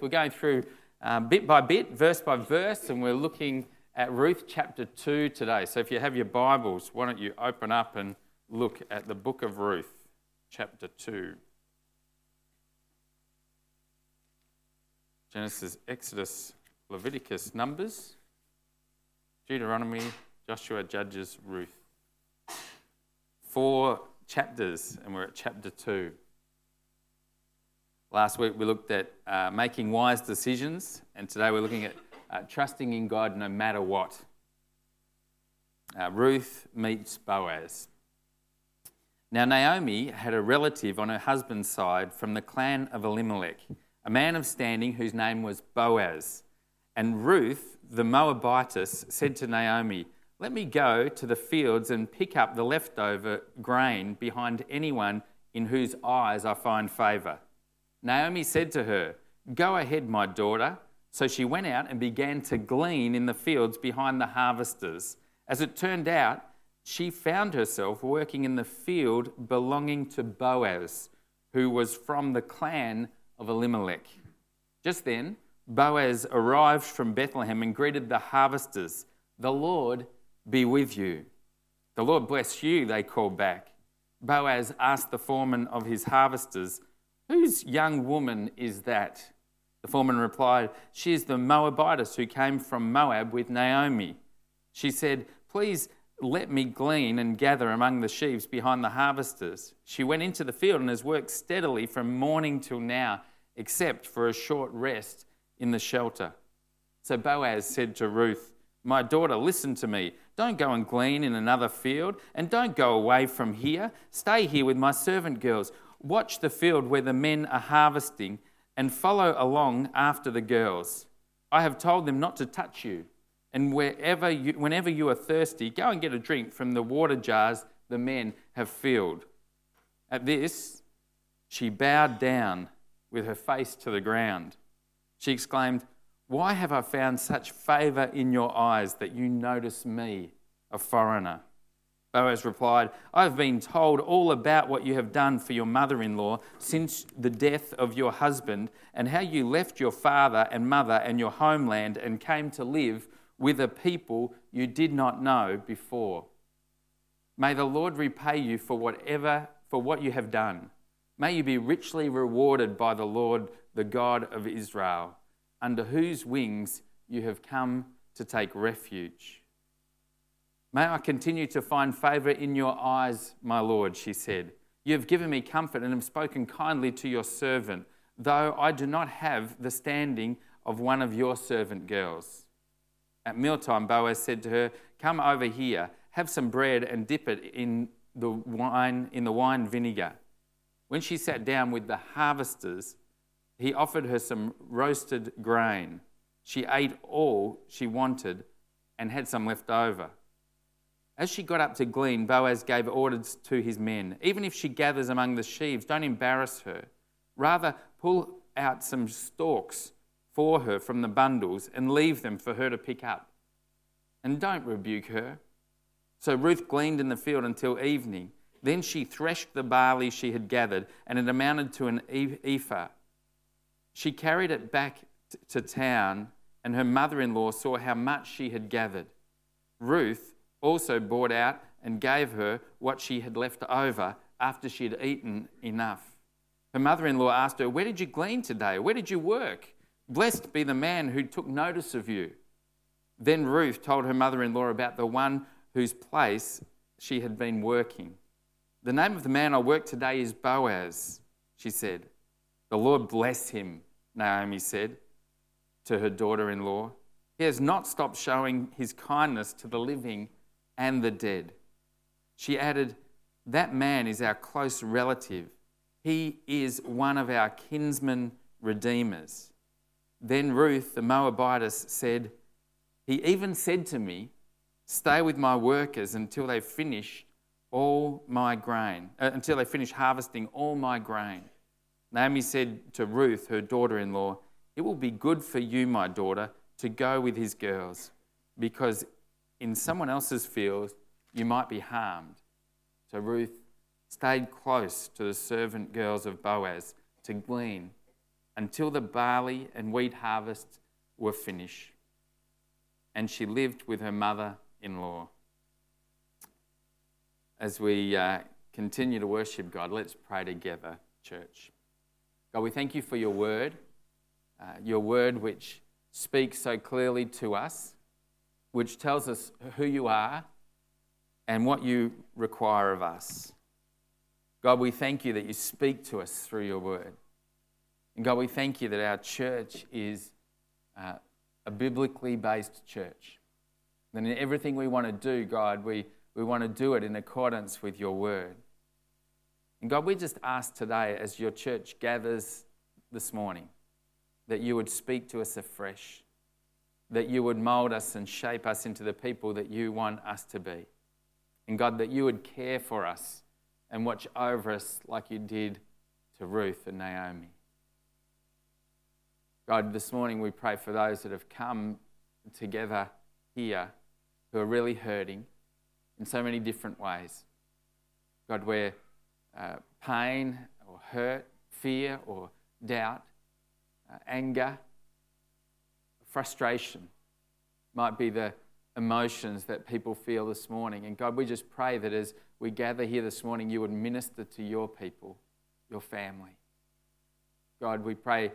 We're going through um, bit by bit, verse by verse, and we're looking at Ruth chapter 2 today. So if you have your Bibles, why don't you open up and look at the book of Ruth, chapter 2. Genesis, Exodus, Leviticus, Numbers, Deuteronomy, Joshua, Judges, Ruth. Four chapters, and we're at chapter 2. Last week we looked at uh, making wise decisions, and today we're looking at uh, trusting in God no matter what. Uh, Ruth meets Boaz. Now, Naomi had a relative on her husband's side from the clan of Elimelech, a man of standing whose name was Boaz. And Ruth, the Moabitess, said to Naomi, Let me go to the fields and pick up the leftover grain behind anyone in whose eyes I find favour. Naomi said to her, Go ahead, my daughter. So she went out and began to glean in the fields behind the harvesters. As it turned out, she found herself working in the field belonging to Boaz, who was from the clan of Elimelech. Just then, Boaz arrived from Bethlehem and greeted the harvesters. The Lord be with you. The Lord bless you, they called back. Boaz asked the foreman of his harvesters, Whose young woman is that? The foreman replied, She is the Moabitess who came from Moab with Naomi. She said, Please let me glean and gather among the sheaves behind the harvesters. She went into the field and has worked steadily from morning till now, except for a short rest in the shelter. So Boaz said to Ruth, My daughter, listen to me. Don't go and glean in another field, and don't go away from here. Stay here with my servant girls. Watch the field where the men are harvesting and follow along after the girls. I have told them not to touch you. And wherever you, whenever you are thirsty, go and get a drink from the water jars the men have filled. At this, she bowed down with her face to the ground. She exclaimed, Why have I found such favor in your eyes that you notice me, a foreigner? Boaz replied, I have been told all about what you have done for your mother in law since the death of your husband, and how you left your father and mother and your homeland and came to live with a people you did not know before. May the Lord repay you for whatever for what you have done. May you be richly rewarded by the Lord, the God of Israel, under whose wings you have come to take refuge. May I continue to find favour in your eyes, my Lord, she said. You have given me comfort and have spoken kindly to your servant, though I do not have the standing of one of your servant girls. At mealtime, Boaz said to her, Come over here, have some bread and dip it in the wine in the wine vinegar. When she sat down with the harvesters, he offered her some roasted grain. She ate all she wanted and had some left over. As she got up to glean, Boaz gave orders to his men Even if she gathers among the sheaves, don't embarrass her. Rather, pull out some stalks for her from the bundles and leave them for her to pick up. And don't rebuke her. So Ruth gleaned in the field until evening. Then she threshed the barley she had gathered, and it amounted to an ephah. She carried it back to town, and her mother in law saw how much she had gathered. Ruth, also brought out and gave her what she had left over after she had eaten enough. Her mother in law asked her, Where did you glean today? Where did you work? Blessed be the man who took notice of you. Then Ruth told her mother in law about the one whose place she had been working. The name of the man I work today is Boaz, she said. The Lord bless him, Naomi said to her daughter in law. He has not stopped showing his kindness to the living and the dead. She added, That man is our close relative. He is one of our kinsman redeemers. Then Ruth, the Moabitess, said, He even said to me, Stay with my workers until they finish all my grain, uh, until they finish harvesting all my grain. Naomi said to Ruth, her daughter in law, It will be good for you, my daughter, to go with his girls, because in someone else's field, you might be harmed. So Ruth stayed close to the servant girls of Boaz to glean until the barley and wheat harvests were finished. And she lived with her mother in law. As we uh, continue to worship God, let's pray together, church. God, we thank you for your word, uh, your word which speaks so clearly to us, which tells us who you are and what you require of us. God, we thank you that you speak to us through your word. And God, we thank you that our church is uh, a biblically based church. And in everything we want to do, God, we, we want to do it in accordance with your word. And God, we just ask today, as your church gathers this morning, that you would speak to us afresh, that you would mold us and shape us into the people that you want us to be. And God, that you would care for us and watch over us like you did to Ruth and Naomi. God, this morning we pray for those that have come together here who are really hurting in so many different ways. God, where uh, pain or hurt, fear or doubt, uh, anger, frustration might be the emotions that people feel this morning. And God, we just pray that as we gather here this morning, you would minister to your people, your family. God, we pray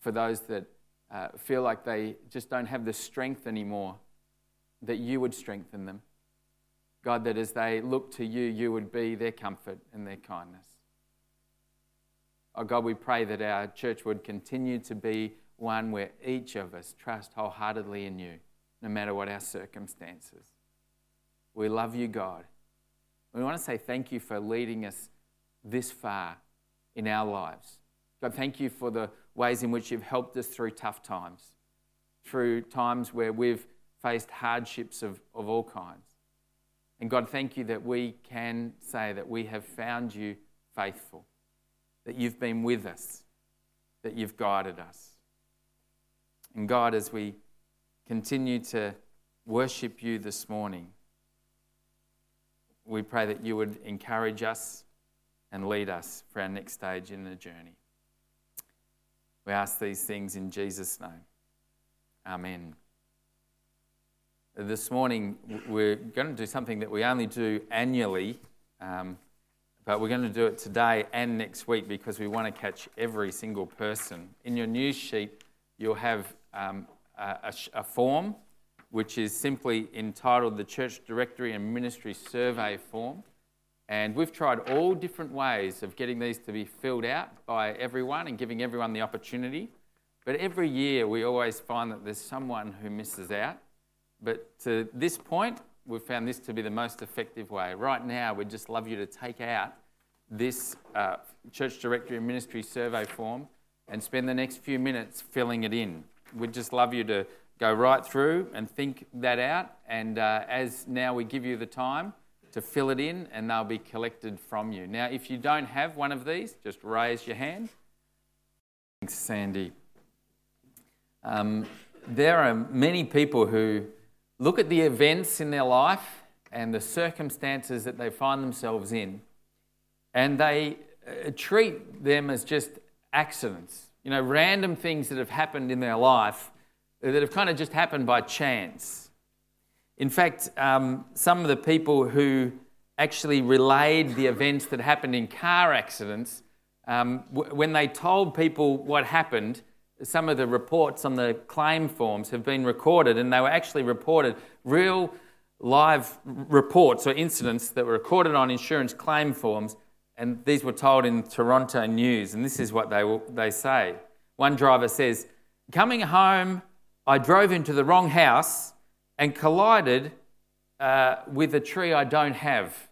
for those that uh, feel like they just don't have the strength anymore, that you would strengthen them. God, that as they look to you, you would be their comfort and their kindness. Oh God, we pray that our church would continue to be one where each of us trust wholeheartedly in you, no matter what our circumstances. We love you, God. We want to say thank you for leading us this far in our lives. God, thank you for the ways in which you've helped us through tough times, through times where we've faced hardships of, of all kinds. And God, thank you that we can say that we have found you faithful, that you've been with us, that you've guided us. And God, as we continue to worship you this morning, we pray that you would encourage us and lead us for our next stage in the journey. We ask these things in Jesus' name. Amen. This morning, we're going to do something that we only do annually, um, but we're going to do it today and next week because we want to catch every single person. In your news sheet, you'll have um, a, a, form which is simply entitled the Church Directory and Ministry Survey Form. And we've tried all different ways of getting these to be filled out by everyone and giving everyone the opportunity. But every year we always find that there's someone who misses out. But to this point, we've found this to be the most effective way. Right now, we'd just love you to take out this uh, Church Directory and Ministry Survey form and spend the next few minutes filling it in. We'd just love you to go right through and think that out. And uh, as now we give you the time to fill it in, and they'll be collected from you. Now, if you don't have one of these, just raise your hand. Thanks, Sandy. Um, there are many people who look at the events in their life and the circumstances that they find themselves in, and they uh, treat them as just accidents, you know, random things that have happened in their life that have kind of just happened by chance. In fact, um, some of the people who actually relayed the events that happened in car accidents, um, w- when they told people what happened, some of the reports on the claim forms have been recorded, and they were actually reported real live reports or incidents that were recorded on insurance claim forms, and these were told in Toronto News, and this is what they, they say. One driver says, Coming home I drove into the wrong house and collided uh, with a tree I don't have.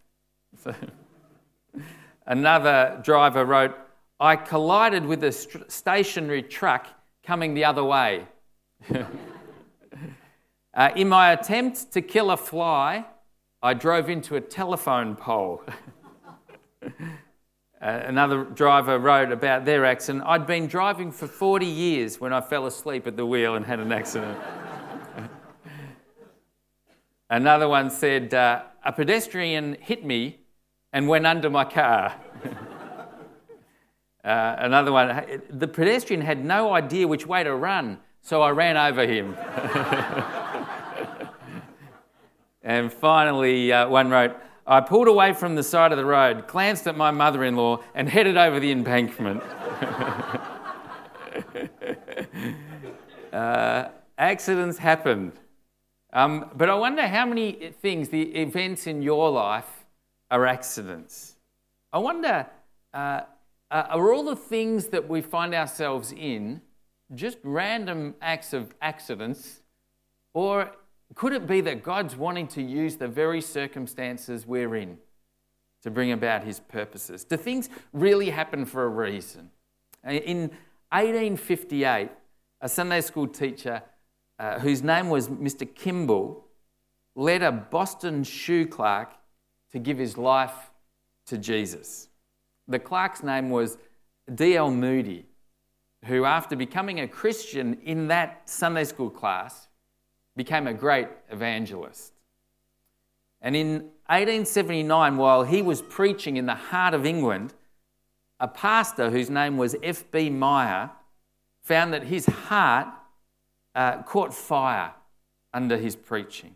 Another driver wrote, I collided with a st- stationary truck coming the other way. uh, in my attempt to kill a fly, I drove into a telephone pole. Another driver wrote about their accident I'd been driving for 40 years when I fell asleep at the wheel and had an accident. another one said, uh, A pedestrian hit me and went under my car. Uh, another one, the pedestrian had no idea which way to run, so I ran over him. and finally, uh, one wrote, I pulled away from the side of the road, glanced at my mother in law, and headed over the embankment. uh, accidents happen. Um, but I wonder how many things, the events in your life, are accidents. I wonder, uh, are all the things that we find ourselves in just random acts of accidents? Or could it be that God's wanting to use the very circumstances we're in to bring about his purposes? Do things really happen for a reason? In 1858, a Sunday school teacher uh, whose name was Mr. Kimball led a Boston shoe clerk to give his life to Jesus. The clerk's name was D.L. Moody, who, after becoming a Christian in that Sunday school class, became a great evangelist. And in 1879, while he was preaching in the heart of England, a pastor whose name was F.B. Meyer found that his heart uh, caught fire under his preaching.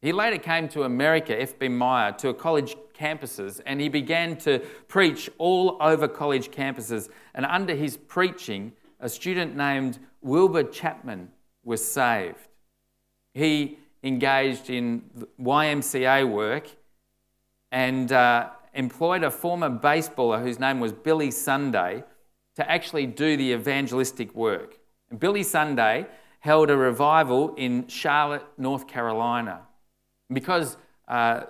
He later came to America, F.B. Meyer, to college campuses, and he began to preach all over college campuses. And under his preaching, a student named Wilbur Chapman was saved. He engaged in YMCA work and uh, employed a former baseballer whose name was Billy Sunday to actually do the evangelistic work. And Billy Sunday held a revival in Charlotte, North Carolina. Because uh,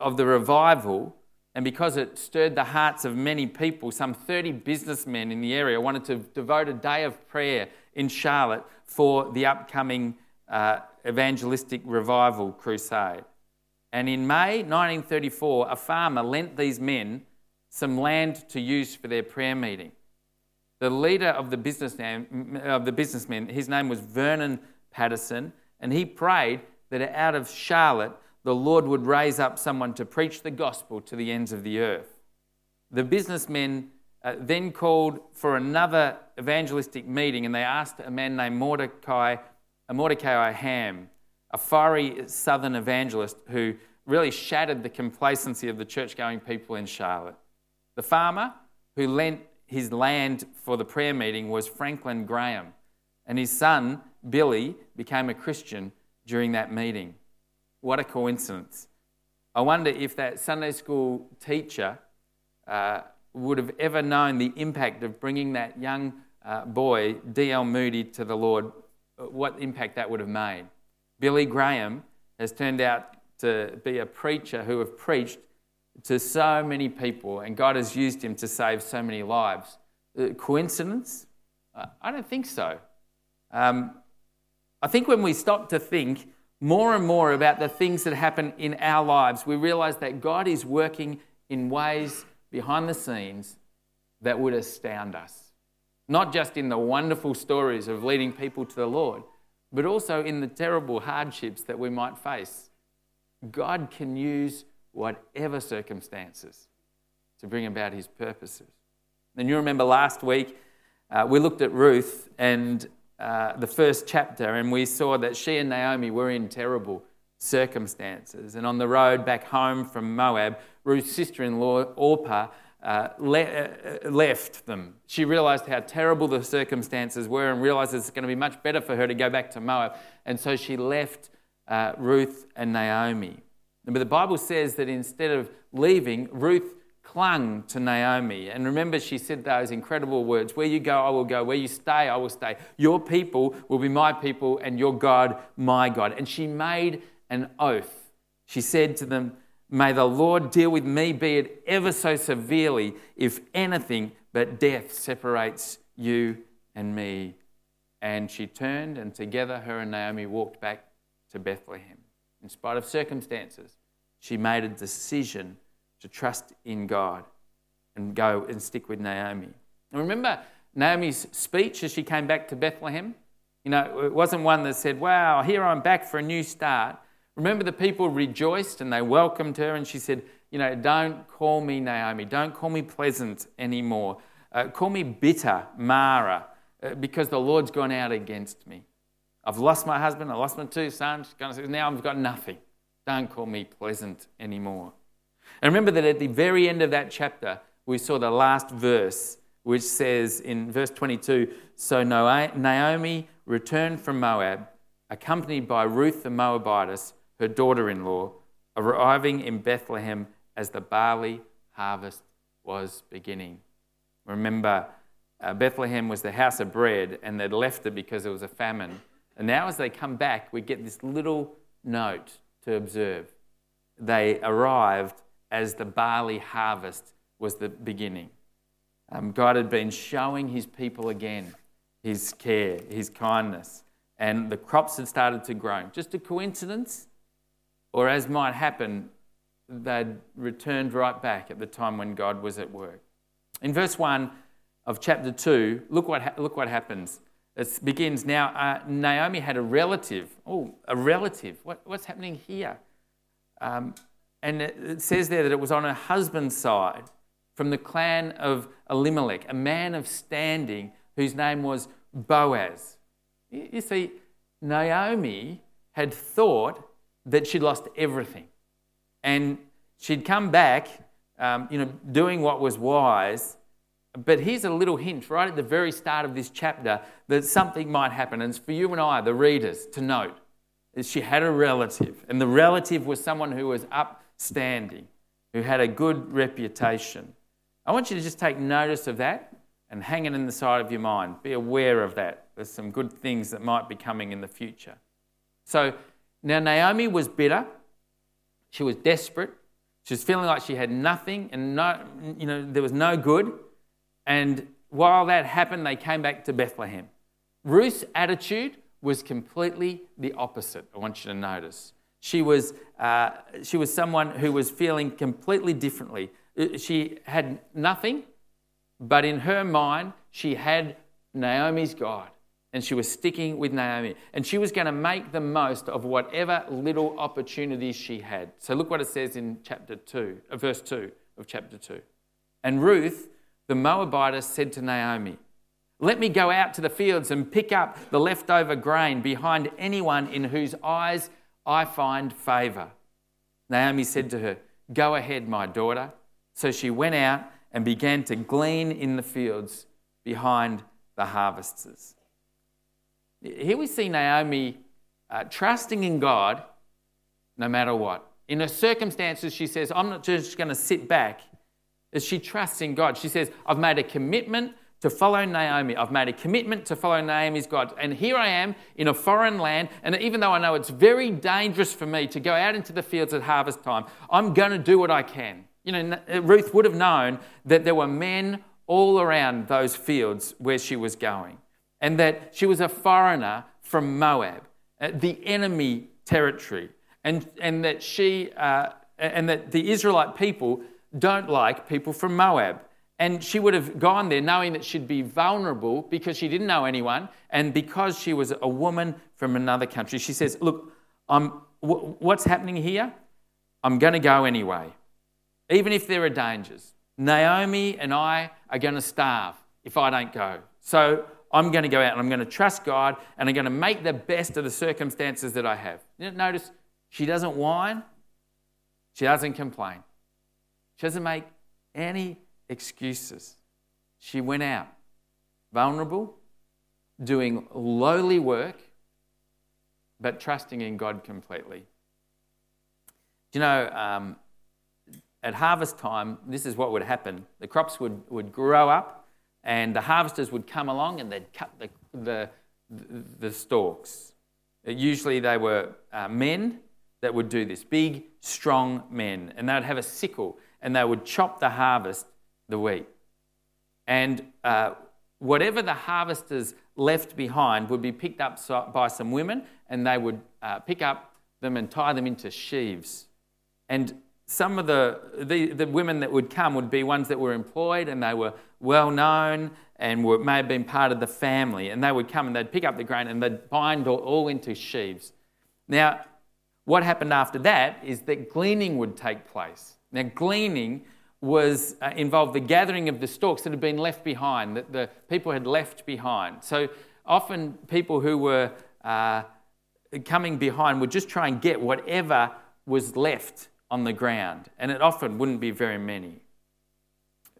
of the revival, and because it stirred the hearts of many people, some 30 businessmen in the area wanted to devote a day of prayer in Charlotte for the upcoming uh, evangelistic revival crusade. And in May 1934, a farmer lent these men some land to use for their prayer meeting. The leader of the, businessman, of the businessmen, his name was Vernon Patterson, and he prayed that out of Charlotte, the Lord would raise up someone to preach the gospel to the ends of the earth. The businessmen uh, then called for another evangelistic meeting and they asked a man named Mordecai, uh, Mordecai Ham, a fiery southern evangelist who really shattered the complacency of the church going people in Charlotte. The farmer who lent his land for the prayer meeting was Franklin Graham, and his son, Billy, became a Christian during that meeting. What a coincidence. I wonder if that Sunday school teacher uh, would have ever known the impact of bringing that young uh, boy, D.L. Moody, to the Lord, what impact that would have made. Billy Graham has turned out to be a preacher who have preached to so many people, and God has used him to save so many lives. Uh, coincidence? Uh, I don't think so. Um, I think when we stop to think more and more about the things that happen in our lives, we realize that God is working in ways behind the scenes that would astound us. Not just in the wonderful stories of leading people to the Lord, but also in the terrible hardships that we might face. God can use whatever circumstances to bring about his purposes. And you remember last week uh, we looked at Ruth and uh, the first chapter, and we saw that she and Naomi were in terrible circumstances. And on the road back home from Moab, Ruth's sister in law, Orpah, uh, le- uh, left them. She realized how terrible the circumstances were and realized it's going to be much better for her to go back to Moab. And so she left uh, Ruth and Naomi. But the Bible says that instead of leaving, Ruth clung to Naomi. And remember, she said those incredible words Where you go, I will go. Where you stay, I will stay. Your people will be my people, and your God, my God. And she made an oath. She said to them, May the Lord deal with me, be it ever so severely, if anything but death separates you and me. And she turned, and together her and Naomi walked back to Bethlehem. In spite of circumstances, she made a decision to trust in God and go and stick with Naomi. And remember Naomi's speech as she came back to Bethlehem? You know, it wasn't one that said, Wow, here I'm back for a new start. Remember, the people rejoiced and they welcomed her, and she said, You know, don't call me Naomi, don't call me pleasant anymore. Uh, call me bitter, Mara, uh, because the Lord's gone out against me. I've lost my husband, I lost my two sons, now I've got nothing. Don't call me pleasant anymore. And remember that at the very end of that chapter, we saw the last verse, which says in verse 22 So Naomi returned from Moab, accompanied by Ruth the Moabitess, her daughter in law, arriving in Bethlehem as the barley harvest was beginning. Remember, uh, Bethlehem was the house of bread, and they'd left it because there was a famine. And now, as they come back, we get this little note to observe. They arrived as the barley harvest was the beginning. Um, God had been showing his people again his care, his kindness, and the crops had started to grow. Just a coincidence? Or as might happen, they'd returned right back at the time when God was at work. In verse 1 of chapter 2, look what, ha- look what happens. It begins now. Uh, Naomi had a relative. Oh, a relative. What, what's happening here? Um, and it, it says there that it was on her husband's side from the clan of Elimelech, a man of standing whose name was Boaz. You see, Naomi had thought that she'd lost everything. And she'd come back, um, you know, doing what was wise, but here's a little hint right at the very start of this chapter that something might happen. And it's for you and I, the readers, to note is she had a relative, and the relative was someone who was upstanding, who had a good reputation. I want you to just take notice of that and hang it in the side of your mind. Be aware of that. There's some good things that might be coming in the future. So now Naomi was bitter. She was desperate. She was feeling like she had nothing and no, you know, there was no good. And while that happened, they came back to Bethlehem. Ruth's attitude was completely the opposite, I want you to notice. She was, uh, she was someone who was feeling completely differently. Uh, she had nothing, but in her mind, she had Naomi's God, and she was sticking with Naomi. And she was going to make the most of whatever little opportunities she had. So look what it says in chapter 2, uh, verse 2 of chapter 2. And Ruth, the Moabitess said to Naomi, Let me go out to the fields and pick up the leftover grain behind anyone in whose eyes I find favour. Naomi said to her, Go ahead, my daughter. So she went out and began to glean in the fields behind the harvesters. Here we see Naomi uh, trusting in God no matter what. In her circumstances, she says, I'm not just going to sit back As she trusts in God. She says, I've made a commitment to follow Naomi. I've made a commitment to follow Naomi's God. And here I am in a foreign land. And even though I know it's very dangerous for me to go out into the fields at harvest time, I'm going to do what I can. You know, Ruth would have known that there were men all around those fields where she was going, and that she was a foreigner from Moab, uh, the enemy territory, and, and that she uh, and that the Israelite people don't like people from Moab. And she would have gone there knowing that she'd be vulnerable because she didn't know anyone and because she was a woman from another country. She says, Look, I'm, what's happening here? I'm going to go anyway, even if there are dangers. Naomi and I are going to starve if I don't go. So I'm going to go out and I'm going to trust God and I'm going to make the best of the circumstances that I have. Notice she doesn't whine, she doesn't complain. She doesn't make any excuses. She went out vulnerable, doing lowly work, but trusting in God completely. You know, um, at harvest time, this is what would happen. The crops would, would grow up, and the harvesters would come along and they'd cut the, the, the stalks. Usually, they were uh, men that would do this big, strong men, and they'd have a sickle and they would chop the harvest, the wheat. And uh, whatever the harvesters left behind would be picked up by some women, and they would uh, pick up them and tie them into sheaves. And some of the, the, the, women that would come would be ones that were employed and they were well known and were, may have been part of the family. And they would come and they'd pick up the grain and they'd bind all, all into sheaves. Now, what happened after that is that gleaning would take place. Now, gleaning was uh, involved the gathering of the stalks that had been left behind, that the people had left behind. So often people who were uh, coming behind would just try and get whatever was left on the ground, and it often wouldn't be very many.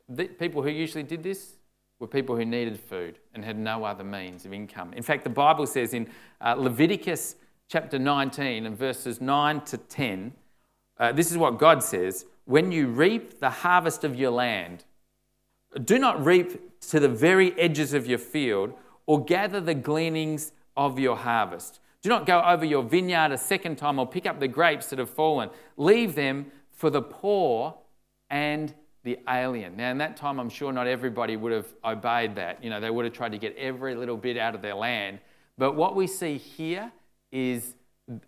The people who usually did this were people who needed food and had no other means of income. In fact, the Bible says in uh, Leviticus chapter 19 and verses 9 to 10, uh, this is what God says When you reap the harvest of your land, do not reap to the very edges of your field or gather the gleanings of your harvest. Do not go over your vineyard a second time or pick up the grapes that have fallen. Leave them for the poor and the alien. Now, in that time, I'm sure not everybody would have obeyed that. You know, they would have tried to get every little bit out of their land. But what we see here is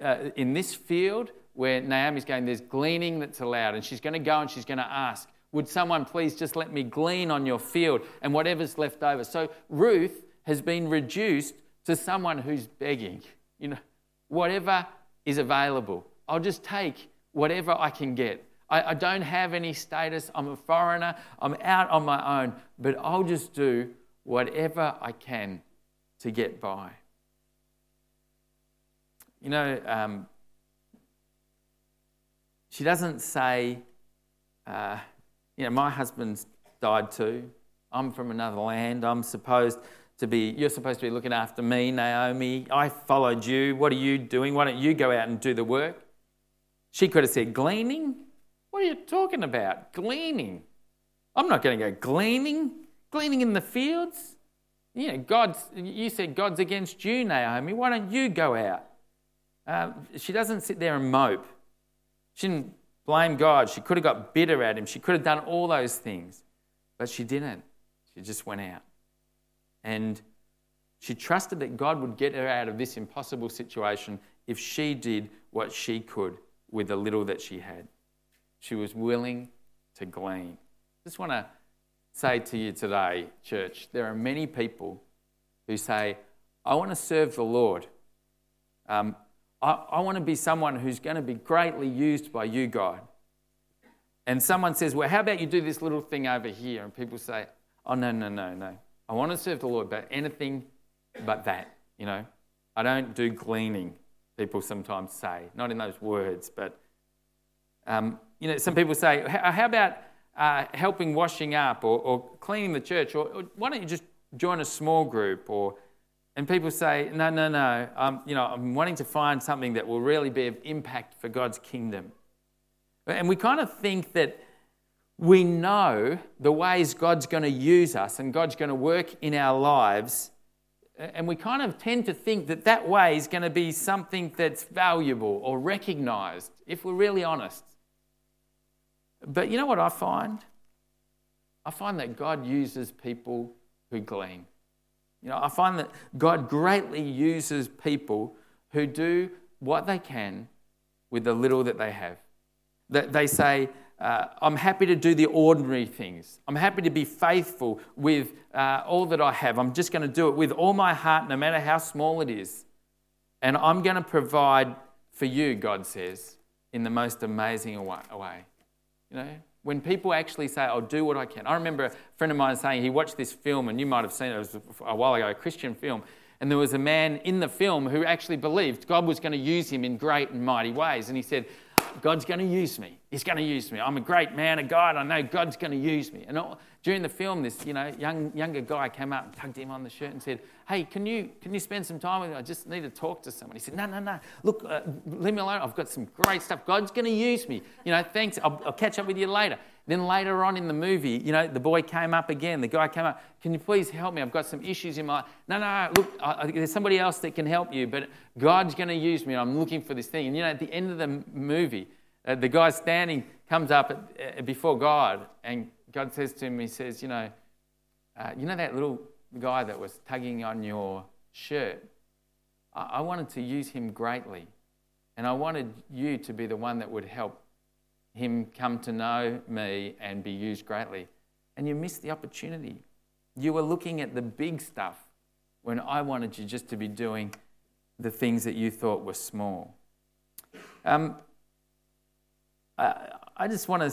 uh, in this field where Naomi's going, there's gleaning that's allowed. And she's going to go and she's going to ask, Would someone please just let me glean on your field and whatever's left over? So Ruth has been reduced to someone who's begging. You know, whatever is available, I'll just take whatever I can get. I, I don't have any status. I'm a foreigner. I'm out on my own. But I'll just do whatever I can to get by. You know, um, she doesn't say, uh, you know, my husband's died too. I'm from another land. I'm supposed to be, you're supposed to be looking after me, Naomi. I followed you. What are you doing? Why don't you go out and do the work? She could have said, gleaning? What are you talking about? Gleaning. I'm not going to go gleaning. Gleaning in the fields. You know, God's, you said God's against you, Naomi. Why don't you go out? Uh, she doesn't sit there and mope. She didn't blame God. She could have got bitter at him. She could have done all those things. But she didn't. She just went out. And she trusted that God would get her out of this impossible situation if she did what she could with the little that she had. She was willing to glean. I just want to say to you today, church, there are many people who say, I want to serve the Lord. Um, I, I want to be someone who's going to be greatly used by you, God. And someone says, Well, how about you do this little thing over here? And people say, Oh, no, no, no, no. I want to serve the Lord, but anything but that, you know. I don't do gleaning, people sometimes say. Not in those words, but um, you know, some people say, how about uh, helping washing up or, or cleaning the church? Or, or, why don't you just join a small group? Or, and people say, no, no, no, um, you know, I'm wanting to find something that will really be of impact for God's kingdom. And we kind of think that we know the ways God's going to use us and God's going to work in our lives. And we kind of tend to think that that way is going to be something that's valuable or recognized, if we're really honest. But you know what I find? I find that God uses people who glean. You know, I find that God greatly uses people who do what they can with the little that they have. That they say, uh, I'm happy to do the ordinary things. I'm happy to be faithful with uh, all that I have. I'm just going to do it with all my heart, no matter how small it is. And I'm going to provide for you, God says, in the most amazing way. You know, when people actually say, I'll do what I can. I remember a friend of mine saying he watched this film, and you might have seen it, it was a while ago, a Christian film. And there was a man in the film who actually believed God was going to use him in great and mighty ways. And he said, God's going to use me. He's going to use me. I'm a great man of God. I know God's going to use me. And all, during the film, this you know young younger guy came up and tugged him on the shirt and said, "Hey, can you can you spend some time with me? I just need to talk to someone." He said, "No, no, no. Look, uh, leave me alone. I've got some great stuff. God's going to use me. You know, thanks. I'll, I'll catch up with you later." Then later on in the movie, you know, the boy came up again. The guy came up, Can you please help me? I've got some issues in my. No, no, look, I, there's somebody else that can help you, but God's going to use me. I'm looking for this thing. And, you know, at the end of the movie, uh, the guy standing comes up at, uh, before God, and God says to him, He says, You know, uh, you know that little guy that was tugging on your shirt? I, I wanted to use him greatly, and I wanted you to be the one that would help him come to know me and be used greatly. And you missed the opportunity. You were looking at the big stuff when I wanted you just to be doing the things that you thought were small. Um, I, I just want to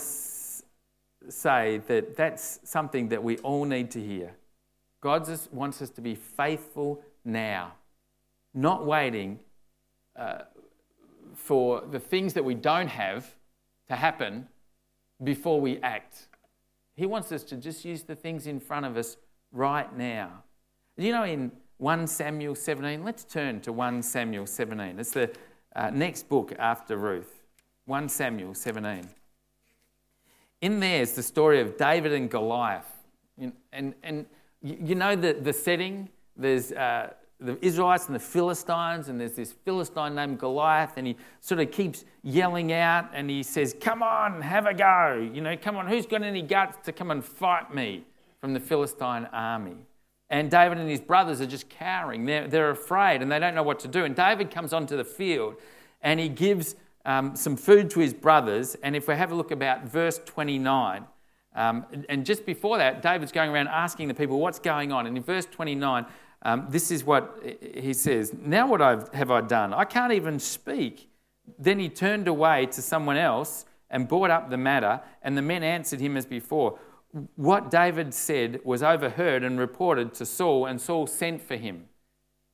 say that that's something that we all need to hear. God just wants us to be faithful now, not waiting uh, for the things that we don't have to happen before we act. He wants us to just use the things in front of us right now. You know, in 1 Samuel 17, let's turn to 1 Samuel 17. It's the uh, next book after Ruth. 1 Samuel 17. In there is the story of David and Goliath. And, and you know the, the setting? There's uh, the Israelites and the Philistines, and there's this Philistine named Goliath, and he sort of keeps yelling out and he says, Come on, have a go. You know, come on, who's got any guts to come and fight me from the Philistine army? And David and his brothers are just cowering. They're, they're afraid and they don't know what to do. And David comes onto the field and he gives um, some food to his brothers. And if we have a look about verse 29, um, and just before that, David's going around asking the people what's going on. And in verse 29, um, this is what he says Now, what I've, have I done? I can't even speak. Then he turned away to someone else and brought up the matter, and the men answered him as before. What David said was overheard and reported to Saul, and Saul sent for him.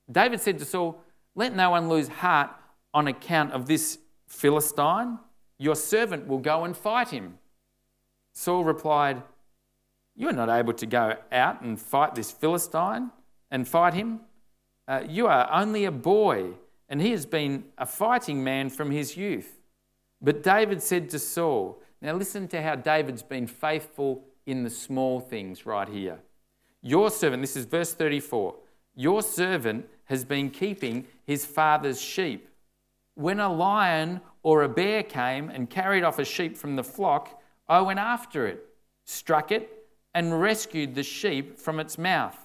David said to Saul, Let no one lose heart on account of this Philistine. Your servant will go and fight him. Saul replied, You are not able to go out and fight this Philistine and fight him. Uh, you are only a boy, and he has been a fighting man from his youth. But David said to Saul, Now listen to how David's been faithful in the small things right here. Your servant, this is verse 34, your servant has been keeping his father's sheep. When a lion or a bear came and carried off a sheep from the flock, I went after it, struck it, and rescued the sheep from its mouth.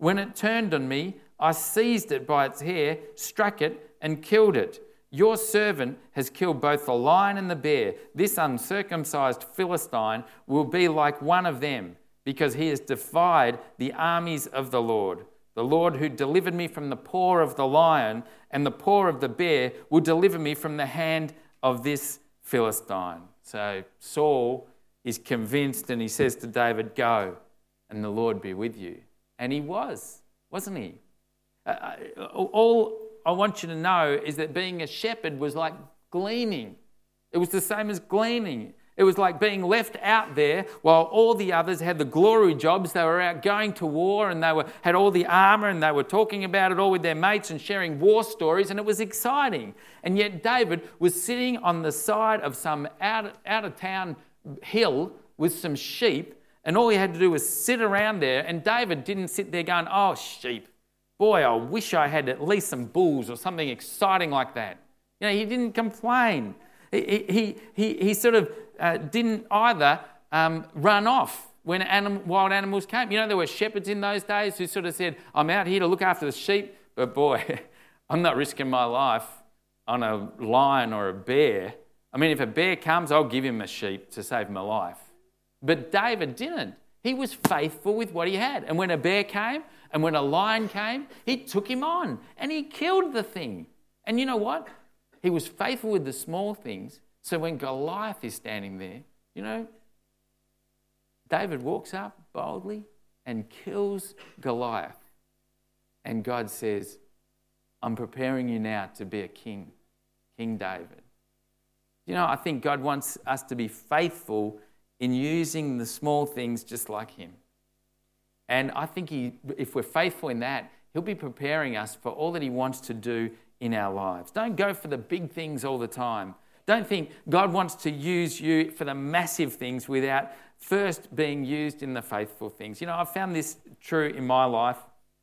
When it turned on me, I seized it by its hair, struck it, and killed it. Your servant has killed both the lion and the bear. This uncircumcised Philistine will be like one of them, because he has defied the armies of the Lord. The Lord who delivered me from the paw of the lion and the paw of the bear will deliver me from the hand of this Philistine. So Saul is convinced and he says to David, Go, and the Lord be with you. And he was, wasn't he? Uh, uh, all I want you to know is that being a shepherd was like gleaning. It was the same as gleaning. It was like being left out there while all the others had the glory jobs. They were out going to war and they were, had all the armor and they were talking about it all with their mates and sharing war stories, and it was exciting. And yet, David was sitting on the side of some out, out of town hill with some sheep, and all he had to do was sit around there. And David didn't sit there going, Oh, sheep. Boy, I wish I had at least some bulls or something exciting like that. You know, he didn't complain. He, he, he, he sort of uh, didn't either um, run off when anim- wild animals came. You know, there were shepherds in those days who sort of said, I'm out here to look after the sheep, but boy, I'm not risking my life on a lion or a bear. I mean, if a bear comes, I'll give him a sheep to save my life. But David didn't. He was faithful with what he had. And when a bear came and when a lion came, he took him on and he killed the thing. And you know what? He was faithful with the small things. So when Goliath is standing there, you know, David walks up boldly and kills Goliath. And God says, I'm preparing you now to be a king, King David. You know, I think God wants us to be faithful in using the small things just like Him. And I think he, if we're faithful in that, He'll be preparing us for all that He wants to do in our lives. Don't go for the big things all the time. Don't think God wants to use you for the massive things without first being used in the faithful things. You know, I've found this true in my life.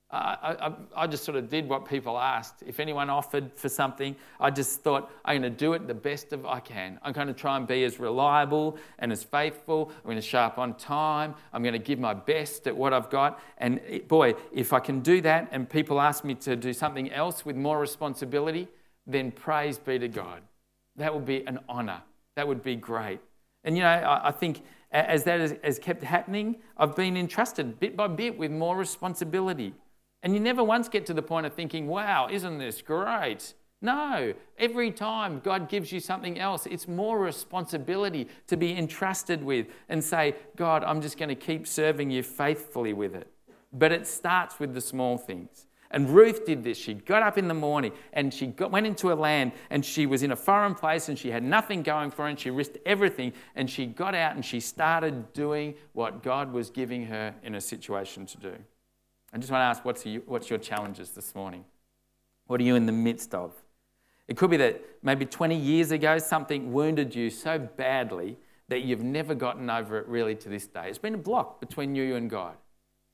Uh, I, I, I, just sort of did what people asked. If anyone offered for something, I just thought, I'm going to do it the best of I can. I'm going to try and be as reliable and as faithful. I'm going to show up on time. I'm going to give my best at what I've got. And eh, boy, if I can do that and people ask me to do something else with more responsibility, then praise be to God. That would be an honour. That would be great. And you know, I, I think as that has, has kept happening, I've been entrusted bit by bit with more responsibility. And you never once get to the point of thinking, wow, isn't this great? No, every time God gives you something else, it's more responsibility to be entrusted with and say, God, I'm just going to keep serving you faithfully with it. But it starts with the small things. And Ruth did this. She got up in the morning and she got, went into a land and she was in a foreign place and she had nothing going for her and she risked everything. And she got out and she started doing what God was giving her in a situation to do. I just want to ask what's, your, what's your challenges this morning? What are you in the midst of? It could be that maybe 20 years ago something wounded you so badly that you've never gotten over it really to this day. It's been a block between you and God.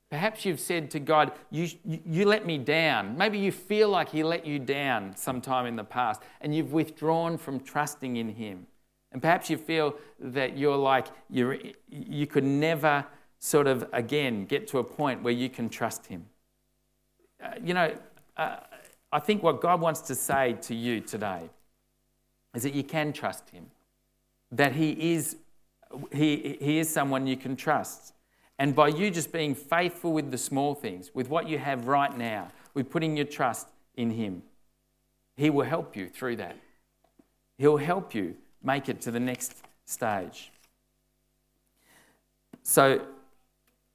Perhaps you've said to God, you, you let me down. Maybe you feel like He let you down sometime in the past and you've withdrawn from trusting in Him. And perhaps you feel that you're like, you're, you could never sort of again get to a point where you can trust Him. Uh, you know, uh, I think what God wants to say to you today is that you can trust Him, that He is, he, he is someone you can trust. And by you just being faithful with the small things, with what you have right now, with putting your trust in Him, He will help you through that. He'll help you make it to the next stage. So,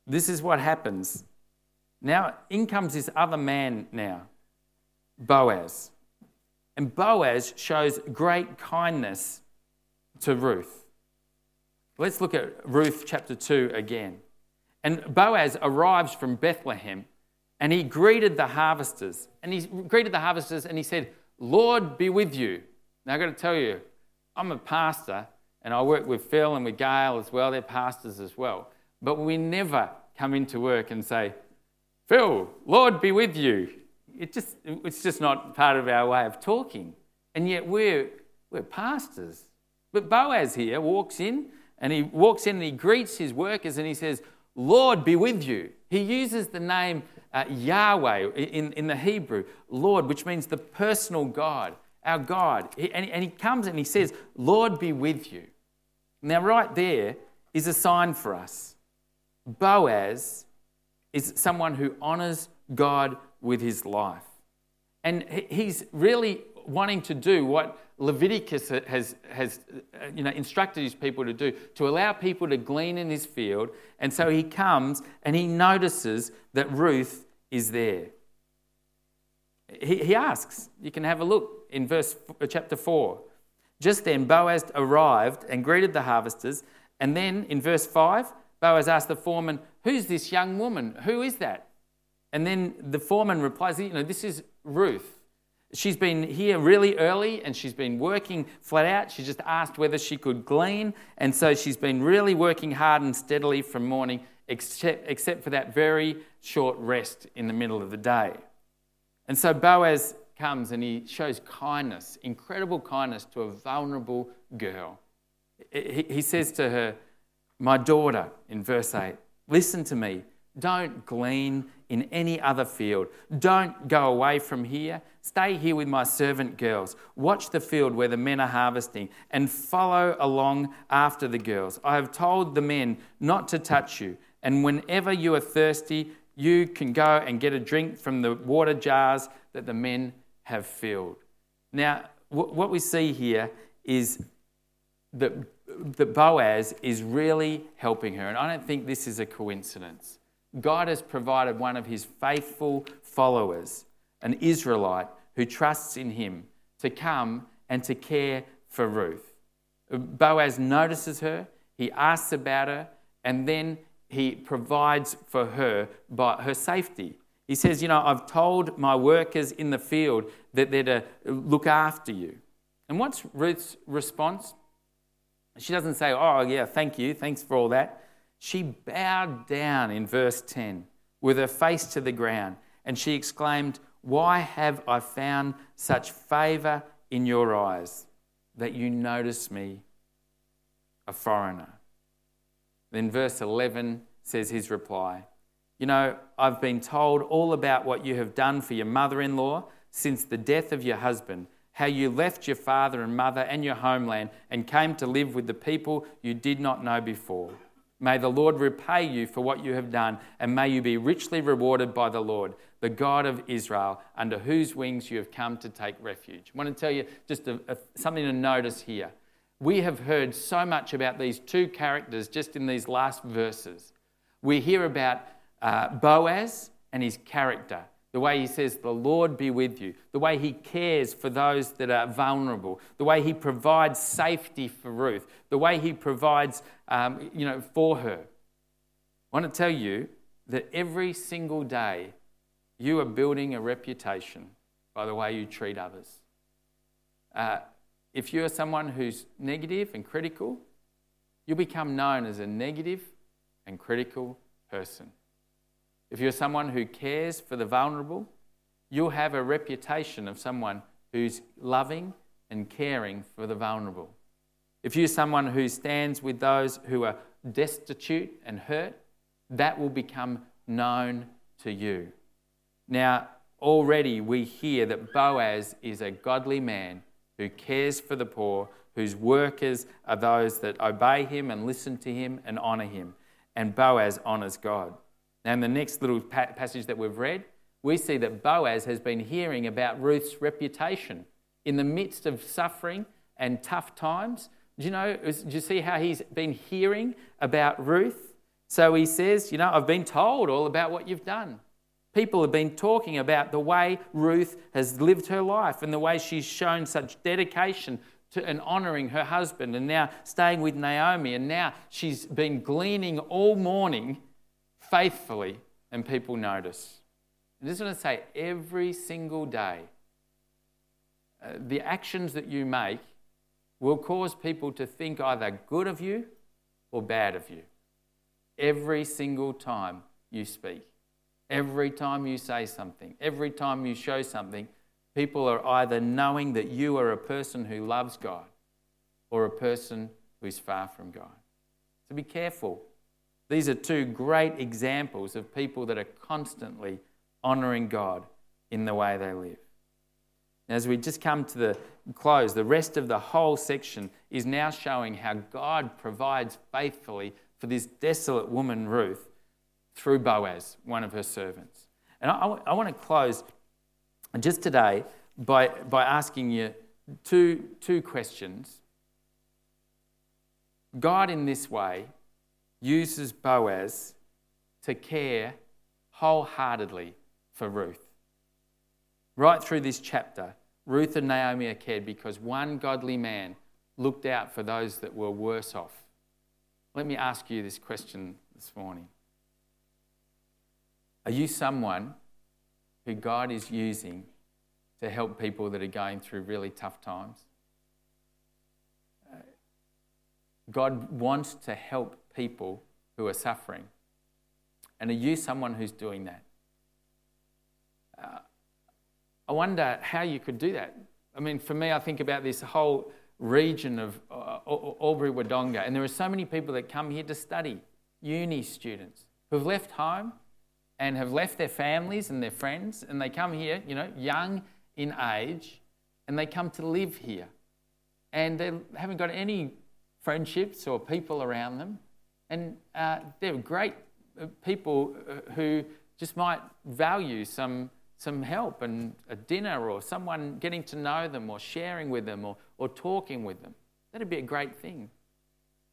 this is what happens. Now, in comes this other man now Boaz. And Boaz shows great kindness to Ruth. Let's look at Ruth chapter 2 again. And Boaz arrives from Bethlehem and he greeted the harvesters. And he greeted the harvesters and he said, Lord be with you. Now I've got to tell you, I'm a pastor and I work with Phil and with Gail as well. They're pastors as well. But we never come into work and say, Phil, Lord be with you it just, it's just not part of our way of talking. And yet we're, we're pastors. But Boaz here walks in and he walks in and he greets his workers and he says, Lord be with you. He uses the name uh, Yahweh in, in the Hebrew, Lord, which means the personal God, our God. He, and, and he comes and he says, Lord be with you. Now, right there is a sign for us. Boaz is someone who honors God with his life. And he's really wanting to do what Leviticus has, has you know, instructed his people to do, to allow people to glean in his field. And so he comes and he notices that Ruth is there. He, he asks, you can have a look in verse uh, chapter 4. Just then Boaz arrived and greeted the harvesters. And then in verse 5, Boaz asked the foreman, Who's this young woman? Who is that? And then the foreman replies, You know, this is Ruth. She's been here really early and she's been working flat out. She just asked whether she could glean. And so she's been really working hard and steadily from morning, except, except for that very short rest in the middle of the day. And so Boaz comes and he shows kindness, incredible kindness to a vulnerable girl. He says to her, My daughter, in verse 8, listen to me. Don't glean in any other field. Don't go away from here. Stay here with my servant girls. Watch the field where the men are harvesting and follow along after the girls. I have told the men not to touch you, and whenever you are thirsty, you can go and get a drink from the water jars that the men have filled. Now, what we see here is that, that Boaz is really helping her, and I don't think this is a coincidence. God has provided one of his faithful followers, an Israelite who trusts in him, to come and to care for Ruth. Boaz notices her, he asks about her, and then he provides for her by her safety. He says, You know, I've told my workers in the field that they're to look after you. And what's Ruth's response? She doesn't say, Oh, yeah, thank you, thanks for all that. She bowed down in verse 10 with her face to the ground, and she exclaimed, Why have I found such favor in your eyes that you notice me, a foreigner? Then verse 11 says his reply You know, I've been told all about what you have done for your mother in law since the death of your husband, how you left your father and mother and your homeland and came to live with the people you did not know before. May the Lord repay you for what you have done, and may you be richly rewarded by the Lord, the God of Israel, under whose wings you have come to take refuge. I want to tell you just a, a, something to notice here. We have heard so much about these two characters just in these last verses. We hear about uh, Boaz and his character, the way he says, The Lord be with you, the way he cares for those that are vulnerable, the way he provides safety for Ruth, the way he provides um, you know, for her. I want to tell you that every single day you are building a reputation by the way you treat others. Uh, if you're someone who's negative and critical, you'll become known as a negative and critical person. If you're someone who cares for the vulnerable, you'll have a reputation of someone who's loving and caring for the vulnerable. If you're someone who stands with those who are destitute and hurt, that will become known to you. Now, already we hear that Boaz is a godly man who cares for the poor, whose workers are those that obey him and listen to him and honour him. And Boaz honours God. Now, in the next little passage that we've read, we see that Boaz has been hearing about Ruth's reputation in the midst of suffering and tough times. Do you know, do you see how he's been hearing about Ruth? So he says, You know, I've been told all about what you've done. People have been talking about the way Ruth has lived her life and the way she's shown such dedication to, and honouring her husband and now staying with Naomi. And now she's been gleaning all morning faithfully, and people notice. I just want to say every single day, uh, the actions that you make will cause people to think either good of you or bad of you. Every single time you speak, every time you say something, every time you show something, people are either knowing that you are a person who loves God or a person who's far from God. So be careful. These are two great examples of people that are constantly honouring God in the way they live. As we just come to the close, the rest of the whole section is now showing how God provides faithfully for this desolate woman, Ruth, through Boaz, one of her servants. And I, I want to close just today by, by asking you two, two questions. God, in this way, uses Boaz to care wholeheartedly for Ruth. Right through this chapter, Ruth and Naomi are cared because one godly man looked out for those that were worse off. Let me ask you this question this morning Are you someone who God is using to help people that are going through really tough times? Uh, God wants to help people who are suffering. And are you someone who's doing that? Uh, I wonder how you could do that. I mean, for me, I think about this whole region of uh, Albury Wodonga, and there are so many people that come here to study, uni students who've left home and have left their families and their friends, and they come here, you know, young in age, and they come to live here. And they haven't got any friendships or people around them. And uh, they're great uh, people uh, who just might value some some help and a dinner or someone getting to know them or sharing with them or, or talking with them. That'd be a great thing.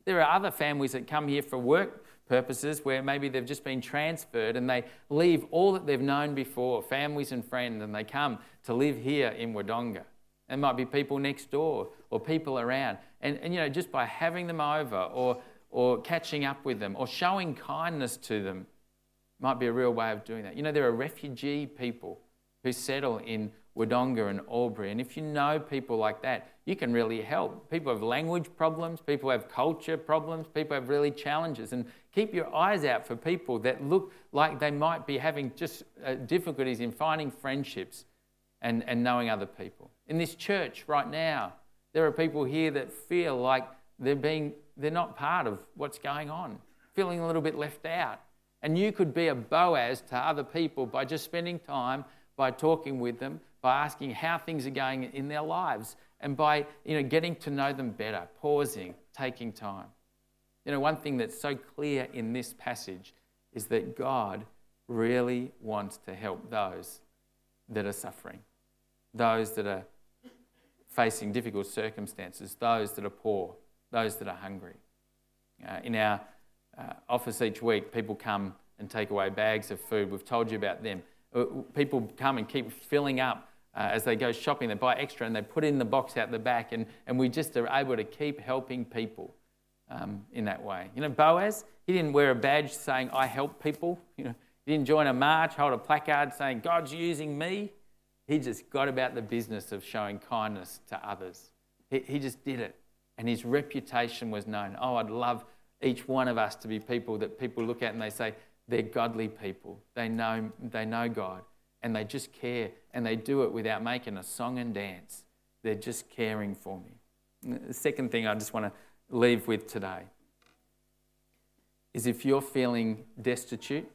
There are other families that come here for work purposes where maybe they've just been transferred and they leave all that they've known before, families and friends, and they come to live here in Wodonga. There might be people next door or people around. And, and you know, just by having them over or, or catching up with them or showing kindness to them might be a real way of doing that. You know, there are refugee people who settle in Wodonga and Albury. And if you know people like that, you can really help. People have language problems, people have culture problems, people have really challenges. And keep your eyes out for people that look like they might be having just uh, difficulties in finding friendships and, and knowing other people. In this church right now, there are people here that feel like they're, being, they're not part of what's going on, feeling a little bit left out. And you could be a Boaz to other people by just spending time, by talking with them, by asking how things are going in their lives, and by you know, getting to know them better, pausing, taking time. You know, one thing that's so clear in this passage is that God really wants to help those that are suffering, those that are facing difficult circumstances, those that are poor, those that are hungry. Uh, in our uh, office each week, people come and take away bags of food. We've told you about them. Uh, people come and keep filling up uh, as they go shopping. They buy extra and they put in the box out the back, and, and we just are able to keep helping people um, in that way. You know, Boaz, he didn't wear a badge saying, I help people. You know, he didn't join a march, hold a placard saying, God's using me. He just got about the business of showing kindness to others. He, he just did it. And his reputation was known. Oh, I'd love each one of us to be people that people look at and they say, they're godly people. They know, they know God and they just care and they do it without making a song and dance. They're just caring for me. The second thing I just want to leave with today is if you're feeling destitute,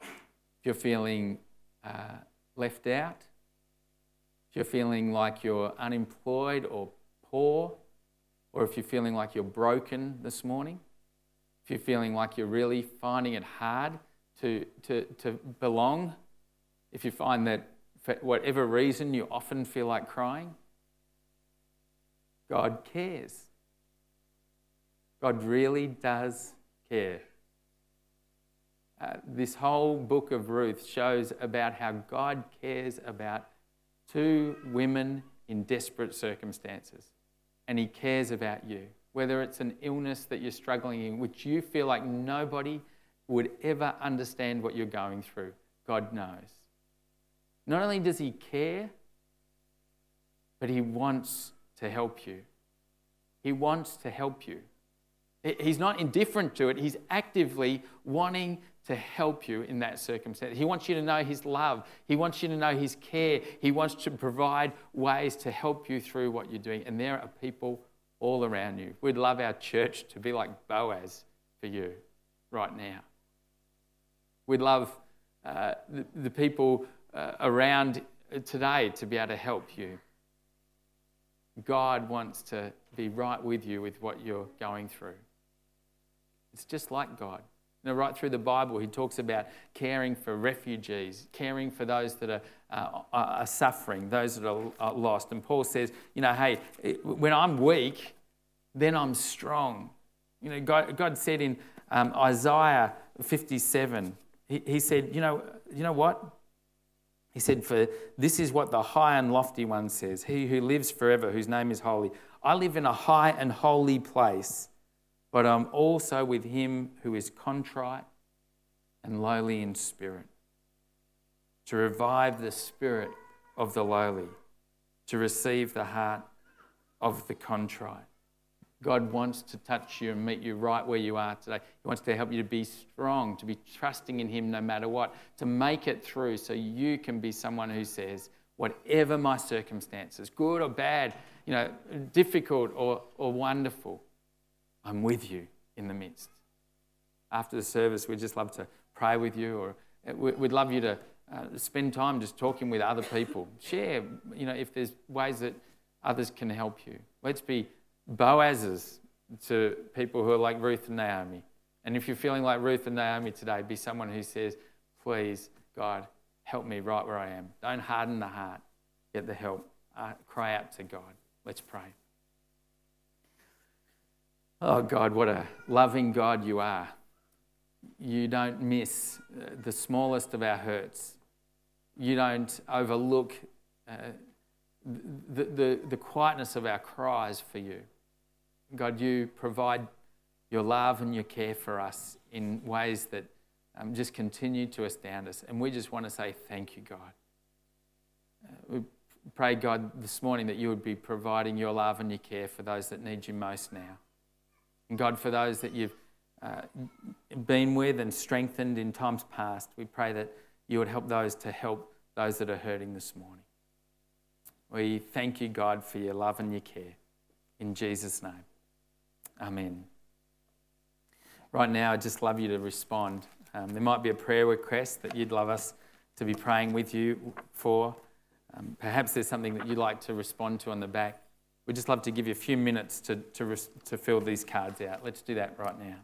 if you're feeling uh, left out, if you're feeling like you're unemployed or poor, or if you're feeling like you're broken this morning, if you're feeling like you're really finding it hard to, to, to belong, if you find that for whatever reason you often feel like crying, God cares. God really does care. Uh, this whole book of Ruth shows about how God cares about two women in desperate circumstances, and He cares about you. Whether it's an illness that you're struggling in, which you feel like nobody would ever understand what you're going through, God knows. Not only does He care, but He wants to help you. He wants to help you. He's not indifferent to it, He's actively wanting to help you in that circumstance. He wants you to know His love. He wants you to know His care. He wants to provide ways to help you through what you're doing. And there are people all around you. We'd love our church to be like Boaz for you right now. We'd love uh, the, the, people uh, around today to be able to help you. God wants to be right with you with what you're going through. It's just like God. You know, right through the Bible, he talks about caring for refugees, caring for those that are, uh, are suffering, those that are lost. And Paul says, you know, hey, when I'm weak, then I'm strong. You know, God, God said in um, Isaiah 57, he, he said, you know, you know what? He said, For this is what the high and lofty one says, He who lives forever, whose name is holy. I live in a high and holy place but I'm also with him who is contrite and lowly in spirit, to revive the spirit of the lowly, to receive the heart of the contrite. God wants to touch you and meet you right where you are today. He wants to help you to be strong, to be trusting in Him no matter what, to make it through so you can be someone who says, whatever my circumstances, good or bad, you know, difficult or, or wonderful, I'm with you in the midst. After the service, we'd just love to pray with you, or uh, we'd love you to uh, spend time just talking with other people. Share, you know, if there's ways that others can help you. Let's be Boazes to people who are like Ruth and Naomi. And if you're feeling like Ruth and Naomi today, be someone who says, Please, God, help me right where I am. Don't harden the heart. Get the help. Uh, cry out to God. Let's pray. Oh, God, what a loving God you are. You don't miss uh, the smallest of our hurts. You don't overlook uh, the, the, the quietness of our cries for you. God, you provide your love and your care for us in ways that um, just continue to astound us. And we just want to say thank you, God. Uh, we pray, God, this morning that you would be providing your love and your care for those that need you most now. And God, for those that you've uh, been with and strengthened in times past, we pray that you would help those to help those that are hurting this morning. We thank you, God, for your love and your care. In Jesus' name. Amen. Right now, I'd just love you to respond. Um, there might be a prayer request that you'd love us to be praying with you for. Um, perhaps there's something that you'd like to respond to on the back we'd just love to give you a few minutes to, to, to fill these cards out. Let's do that right now.